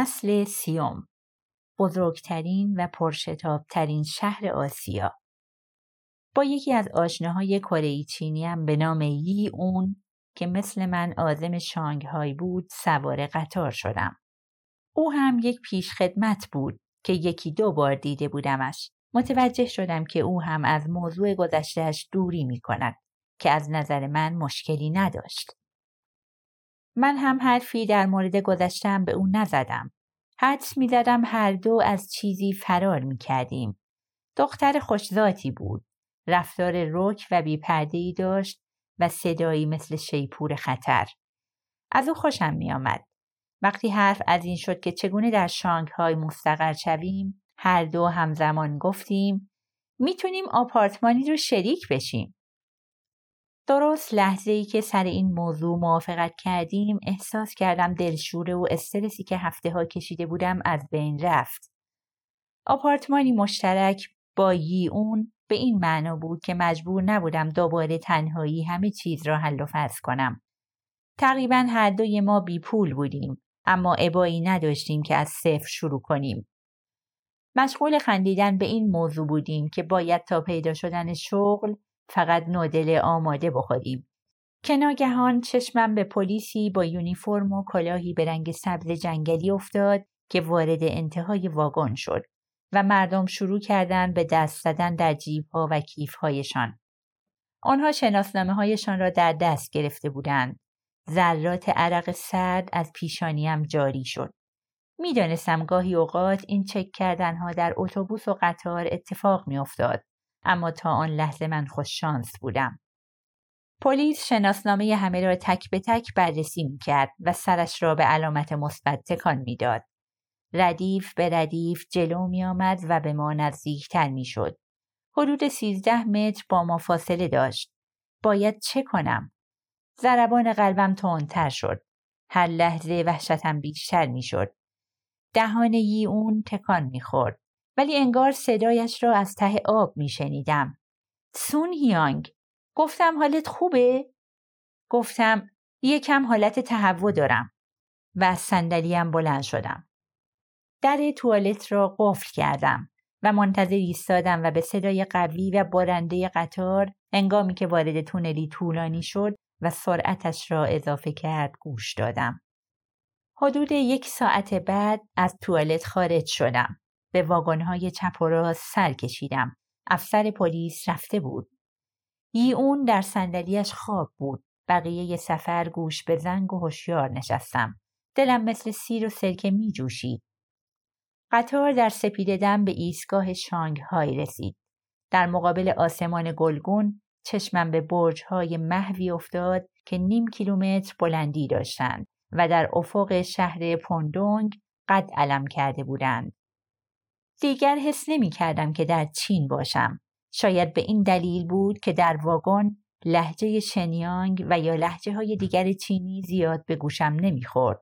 فصل سیوم بزرگترین و پرشتابترین شهر آسیا با یکی از آشناهای کره چینی به نام یی اون که مثل من آزم شانگهای بود سوار قطار شدم. او هم یک پیشخدمت بود که یکی دو بار دیده بودمش. متوجه شدم که او هم از موضوع گذشتهش دوری می کند که از نظر من مشکلی نداشت. من هم حرفی در مورد گذشتم به او نزدم. حدس می زدم هر دو از چیزی فرار می کردیم. دختر خوشذاتی بود. رفتار رک و بیپردهی داشت و صدایی مثل شیپور خطر. از او خوشم می آمد. وقتی حرف از این شد که چگونه در های مستقر شویم هر دو همزمان گفتیم می‌تونیم آپارتمانی رو شریک بشیم. درست لحظه ای که سر این موضوع موافقت کردیم احساس کردم دلشوره و استرسی که هفته ها کشیده بودم از بین رفت. آپارتمانی مشترک با یی اون به این معنا بود که مجبور نبودم دوباره تنهایی همه چیز را حل و فصل کنم. تقریبا هر دوی ما بی پول بودیم اما ابایی نداشتیم که از صفر شروع کنیم. مشغول خندیدن به این موضوع بودیم که باید تا پیدا شدن شغل فقط نودل آماده بخوریم. که ناگهان چشمم به پلیسی با یونیفرم و کلاهی به رنگ سبز جنگلی افتاد که وارد انتهای واگن شد و مردم شروع کردند به دست زدن در جیبها و کیفهایشان. آنها شناسنامه هایشان را در دست گرفته بودند. ذرات عرق سرد از پیشانیم جاری شد. می‌دانستم گاهی اوقات این چک کردنها در اتوبوس و قطار اتفاق میافتاد اما تا آن لحظه من خوش شانس بودم. پلیس شناسنامه همه را تک به تک بررسی می کرد و سرش را به علامت مثبت تکان می‌داد. ردیف به ردیف جلو می آمد و به ما نزدیکتر می شد. حدود سیزده متر با ما فاصله داشت. باید چه کنم؟ ضربان قلبم تندتر شد. هر لحظه وحشتم بیشتر می شد. دهان یی اون تکان می خورد. ولی انگار صدایش را از ته آب می شنیدم. سون هیانگ گفتم حالت خوبه؟ گفتم یکم حالت تهوع دارم و از صندلیم بلند شدم. در توالت را قفل کردم و منتظر ایستادم و به صدای قوی و بارنده قطار انگامی که وارد تونلی طولانی شد و سرعتش را اضافه کرد گوش دادم. حدود یک ساعت بعد از توالت خارج شدم. به واگنهای چپ و راست سر کشیدم. افسر پلیس رفته بود. اون در صندلیاش خواب بود. بقیه سفر گوش به زنگ و هوشیار نشستم. دلم مثل سیر و سرکه می جوشید. قطار در سپیده دم به ایستگاه شانگهای رسید. در مقابل آسمان گلگون چشمم به برجهای محوی افتاد که نیم کیلومتر بلندی داشتند و در افق شهر پوندونگ قد علم کرده بودند. دیگر حس نمی کردم که در چین باشم. شاید به این دلیل بود که در واگن لحجه شنیانگ و یا لحجه های دیگر چینی زیاد به گوشم نمی‌خورد.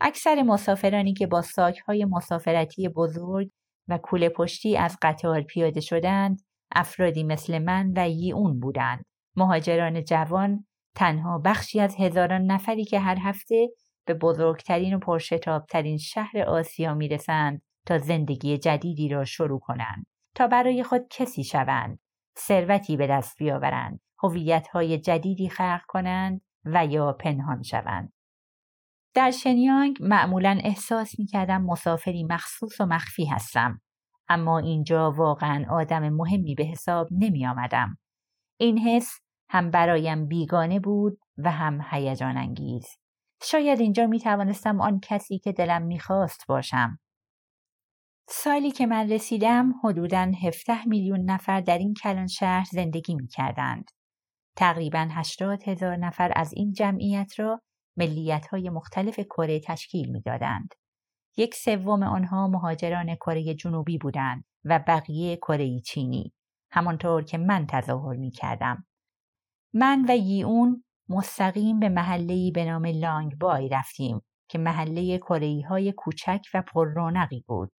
اکثر مسافرانی که با های مسافرتی بزرگ و کوله پشتی از قطار پیاده شدند افرادی مثل من و یی اون بودند. مهاجران جوان تنها بخشی از هزاران نفری که هر هفته به بزرگترین و پرشتابترین شهر آسیا می‌رسند تا زندگی جدیدی را شروع کنند تا برای خود کسی شوند ثروتی به دست بیاورند هویت‌های جدیدی خلق کنند و یا پنهان شوند در شنیانگ معمولا احساس می کردم مسافری مخصوص و مخفی هستم اما اینجا واقعا آدم مهمی به حساب نمی آمدم. این حس هم برایم بیگانه بود و هم هیجان انگیز. شاید اینجا می توانستم آن کسی که دلم می‌خواست باشم. سالی که من رسیدم حدوداً 17 میلیون نفر در این کلان شهر زندگی می کردند. تقریبا 80 هزار نفر از این جمعیت را ملیت های مختلف کره تشکیل می دادند. یک سوم آنها مهاجران کره جنوبی بودند و بقیه کره چینی همانطور که من تظاهر می کردم. من و ییون مستقیم به محله‌ای به نام لانگ بای رفتیم که محله کره های کوچک و پر رونقی بود.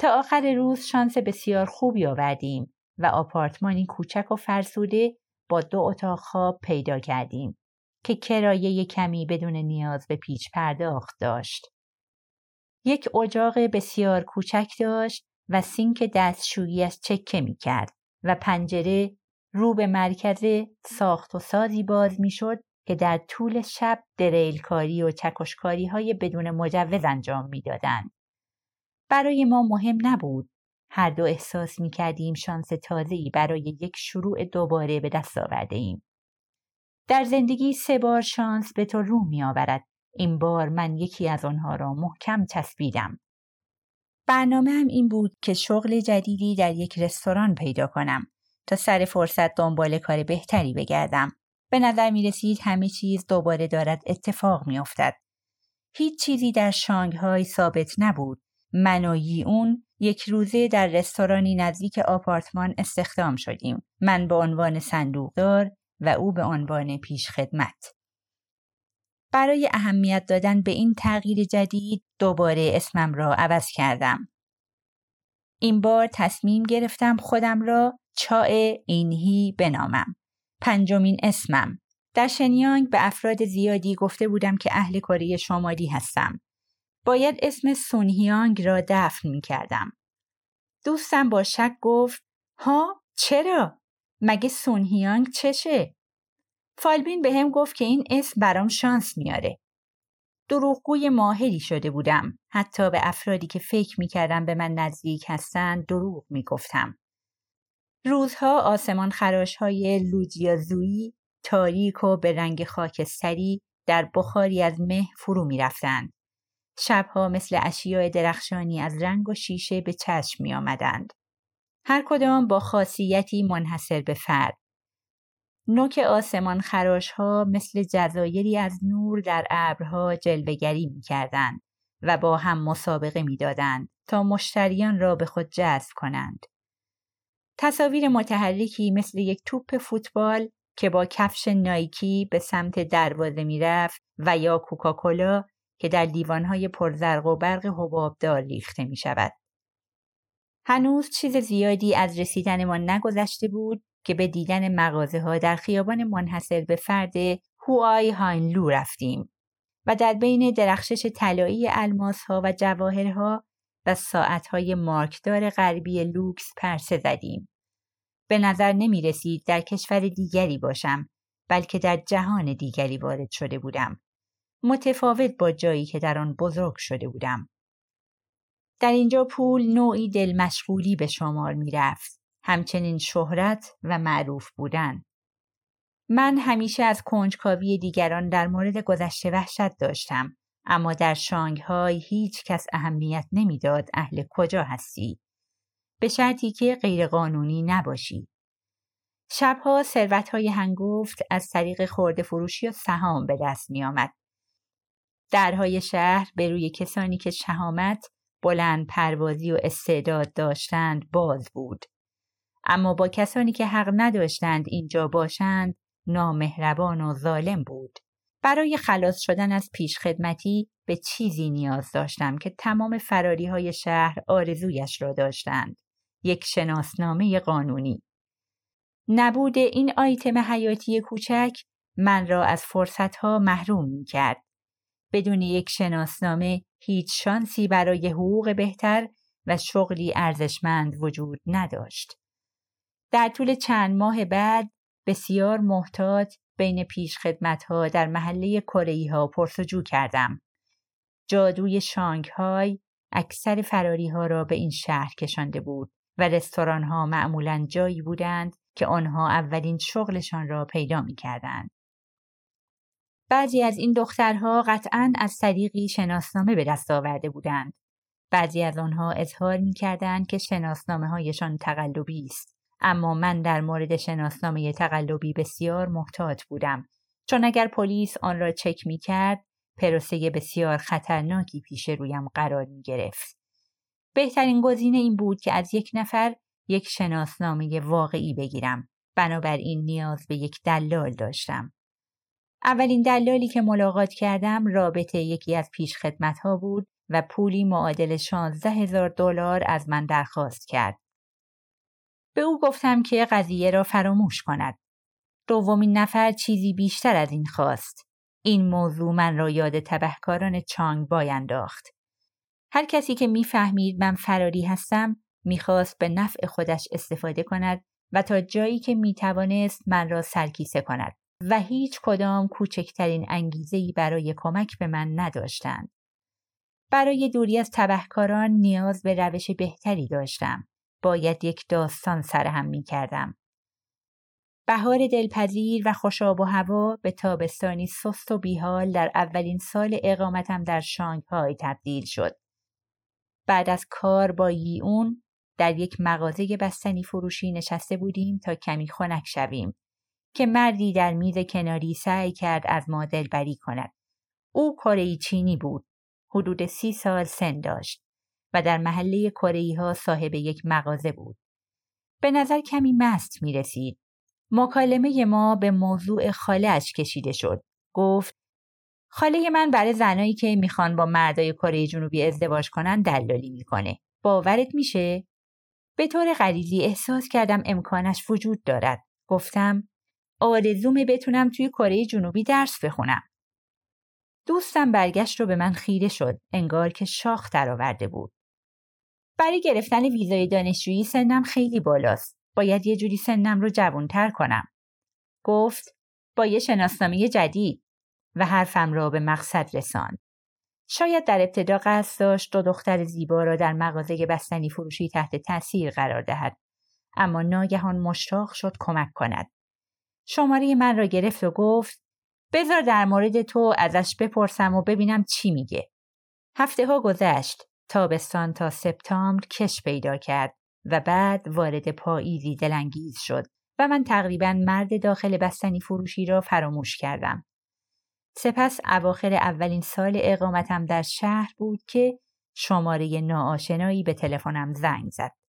تا آخر روز شانس بسیار خوبی آوردیم و آپارتمانی کوچک و فرسوده با دو اتاق خواب پیدا کردیم که کرایه کمی بدون نیاز به پیچ پرداخت داشت. یک اجاق بسیار کوچک داشت و سینک دستشوییش چکه می کرد و پنجره رو به مرکز ساخت و سازی باز می شد که در طول شب دریلکاری و چکشکاری های بدون مجوز انجام می‌دادند. برای ما مهم نبود. هر دو احساس می کردیم شانس تازه‌ای برای یک شروع دوباره به دست آورده ایم. در زندگی سه بار شانس به تو رو می آورد. این بار من یکی از آنها را محکم چسبیدم. برنامه هم این بود که شغل جدیدی در یک رستوران پیدا کنم تا سر فرصت دنبال کار بهتری بگردم. به نظر می رسید همه چیز دوباره دارد اتفاق می افتد. هیچ چیزی در شانگهای ثابت نبود. من و یک روزه در رستورانی نزدیک آپارتمان استخدام شدیم. من به عنوان صندوقدار و او به عنوان پیشخدمت. برای اهمیت دادن به این تغییر جدید دوباره اسمم را عوض کردم. این بار تصمیم گرفتم خودم را چای اینهی بنامم. پنجمین اسمم. در شنیانگ به افراد زیادی گفته بودم که اهل کره شمالی هستم. باید اسم سونهیانگ را دفن می کردم. دوستم با شک گفت ها چرا؟ مگه سونهیانگ چشه؟ فالبین به هم گفت که این اسم برام شانس میاره. دروغگوی ماهری شده بودم. حتی به افرادی که فکر می‌کردم به من نزدیک هستند دروغ می‌گفتم. روزها آسمان خراش های لوجیازویی تاریک و به رنگ خاکستری در بخاری از مه فرو می رفتند. شبها مثل اشیاء درخشانی از رنگ و شیشه به چشم می آمدند. هر کدام با خاصیتی منحصر به فرد. نوک آسمان خراش ها مثل جزایری از نور در ابرها جلوگری می کردند و با هم مسابقه می دادند تا مشتریان را به خود جذب کنند. تصاویر متحرکی مثل یک توپ فوتبال که با کفش نایکی به سمت دروازه می‌رفت و یا کوکاکولا که در لیوانهای پرزرق و برق حبابدار ریخته می شود. هنوز چیز زیادی از رسیدنمان نگذشته بود که به دیدن مغازه ها در خیابان منحصر به فرد هوای هاینلو رفتیم و در بین درخشش طلایی الماس ها و جواهرها و ساعت های مارکدار غربی لوکس پرسه زدیم. به نظر نمی رسید در کشور دیگری باشم بلکه در جهان دیگری وارد شده بودم. متفاوت با جایی که در آن بزرگ شده بودم. در اینجا پول نوعی دل مشغولی به شمار می رفت. همچنین شهرت و معروف بودن. من همیشه از کنجکاوی دیگران در مورد گذشته وحشت داشتم اما در شانگهای هیچ کس اهمیت نمی‌داد اهل کجا هستی به شرطی که غیرقانونی نباشی شبها ثروتهای هنگفت از طریق خورده فروشی و سهام به دست می آمد. درهای شهر به روی کسانی که شهامت، بلند پروازی و استعداد داشتند باز بود. اما با کسانی که حق نداشتند اینجا باشند نامهربان و ظالم بود. برای خلاص شدن از پیشخدمتی به چیزی نیاز داشتم که تمام فراری های شهر آرزویش را داشتند. یک شناسنامه قانونی. نبود این آیتم حیاتی کوچک من را از فرصتها محروم می کرد. بدون یک شناسنامه هیچ شانسی برای حقوق بهتر و شغلی ارزشمند وجود نداشت. در طول چند ماه بعد بسیار محتاط بین پیش خدمت ها در محله کره ها پرسجو کردم. جادوی شانگهای اکثر فراری ها را به این شهر کشانده بود و رستوران ها معمولا جایی بودند که آنها اولین شغلشان را پیدا می کردند. بعضی از این دخترها قطعا از طریقی شناسنامه به دست آورده بودند. بعضی از آنها اظهار می کردند که شناسنامه هایشان تقلبی است. اما من در مورد شناسنامه تقلبی بسیار محتاط بودم چون اگر پلیس آن را چک می کرد پروسه بسیار خطرناکی پیش رویم قرار می گرفت. بهترین گزینه این بود که از یک نفر یک شناسنامه واقعی بگیرم. بنابراین نیاز به یک دلال داشتم. اولین دلالی که ملاقات کردم رابطه یکی از پیش خدمت ها بود و پولی معادل 16 هزار دلار از من درخواست کرد. به او گفتم که قضیه را فراموش کند. دومین نفر چیزی بیشتر از این خواست. این موضوع من را یاد تبهکاران چانگ بای انداخت. هر کسی که می‌فهمید من فراری هستم می‌خواست به نفع خودش استفاده کند و تا جایی که می‌توانست من را سرکیسه کند و هیچ کدام کوچکترین انگیزهای برای کمک به من نداشتند. برای دوری از تبهکاران نیاز به روش بهتری داشتم. باید یک داستان سرهم می کردم. بهار دلپذیر و خوشاب و هوا به تابستانی سست و بیحال در اولین سال اقامتم در شانگهای تبدیل شد. بعد از کار با اون در یک مغازه بستنی فروشی نشسته بودیم تا کمی خنک شویم که مردی در میز کناری سعی کرد از ما دلبری کند. او کره چینی بود. حدود سی سال سن داشت و در محله کره ها صاحب یک مغازه بود. به نظر کمی مست می رسید. مکالمه ما به موضوع خاله اش کشیده شد. گفت خاله من برای زنایی که می‌خوان با مردای کره جنوبی ازدواج کنن دلالی می‌کنه. باورت میشه؟ به طور غریزی احساس کردم امکانش وجود دارد. گفتم آرزومه بتونم توی کره جنوبی درس بخونم. دوستم برگشت رو به من خیره شد انگار که شاخ درآورده بود. برای گرفتن ویزای دانشجویی سنم خیلی بالاست. باید یه جوری سنم رو جوانتر کنم. گفت با یه شناسنامه جدید و حرفم را به مقصد رساند. شاید در ابتدا قصد داشت دو دختر زیبا را در مغازه بستنی فروشی تحت تاثیر قرار دهد اما ناگهان مشتاق شد کمک کند شماره من را گرفت و گفت بذار در مورد تو ازش بپرسم و ببینم چی میگه هفته ها گذشت تابستان تا سپتامبر کش پیدا کرد و بعد وارد پاییزی دلانگیز شد و من تقریبا مرد داخل بستنی فروشی را فراموش کردم سپس اواخر اولین سال اقامتم در شهر بود که شماره ناآشنایی به تلفنم زنگ زد.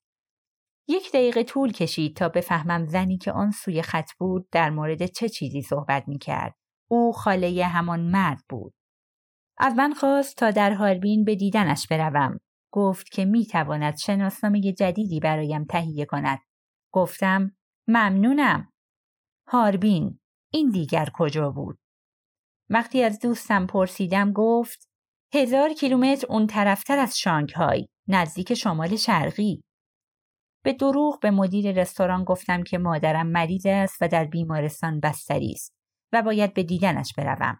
یک دقیقه طول کشید تا بفهمم زنی که آن سوی خط بود در مورد چه چیزی صحبت می کرد. او خاله همان مرد بود. از من خواست تا در هاربین به دیدنش بروم. گفت که می تواند شناسنامه جدیدی برایم تهیه کند. گفتم ممنونم. هاربین این دیگر کجا بود؟ وقتی از دوستم پرسیدم گفت هزار کیلومتر اون طرفتر از شانگهای نزدیک شمال شرقی به دروغ به مدیر رستوران گفتم که مادرم مریض است و در بیمارستان بستری است و باید به دیدنش بروم.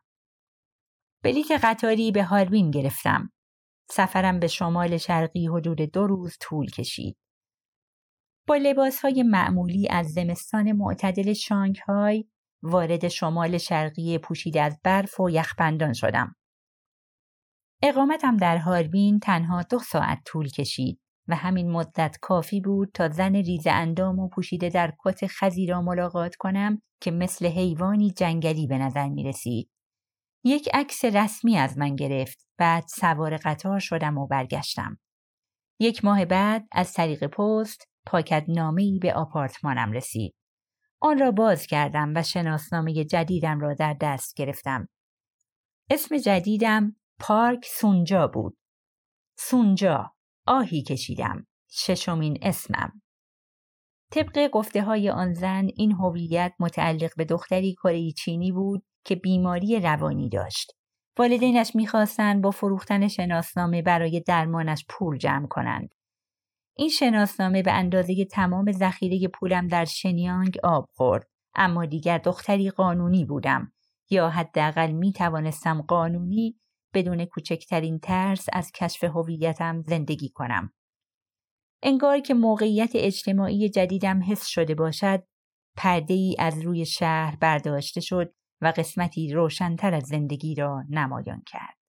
بلیت قطاری به هاربین گرفتم. سفرم به شمال شرقی حدود دو روز طول کشید. با لباس های معمولی از زمستان معتدل شانگهای وارد شمال شرقی پوشیده از برف و یخبندان شدم. اقامتم در هاربین تنها دو ساعت طول کشید. و همین مدت کافی بود تا زن ریز اندام و پوشیده در کت خزی را ملاقات کنم که مثل حیوانی جنگلی به نظر می رسید. یک عکس رسمی از من گرفت بعد سوار قطار شدم و برگشتم. یک ماه بعد از طریق پست پاکت نامه‌ای به آپارتمانم رسید. آن را باز کردم و شناسنامه جدیدم را در دست گرفتم. اسم جدیدم پارک سونجا بود. سونجا آهی کشیدم. ششمین اسمم. طبق گفته های آن زن این هویت متعلق به دختری کره چینی بود که بیماری روانی داشت. والدینش می‌خواستند با فروختن شناسنامه برای درمانش پول جمع کنند. این شناسنامه به اندازه تمام ذخیره پولم در شنیانگ آب خورد اما دیگر دختری قانونی بودم یا حداقل می توانستم قانونی بدون کوچکترین ترس از کشف هویتم زندگی کنم. انگار که موقعیت اجتماعی جدیدم حس شده باشد پرده ای از روی شهر برداشته شد و قسمتی روشنتر از زندگی را نمایان کرد.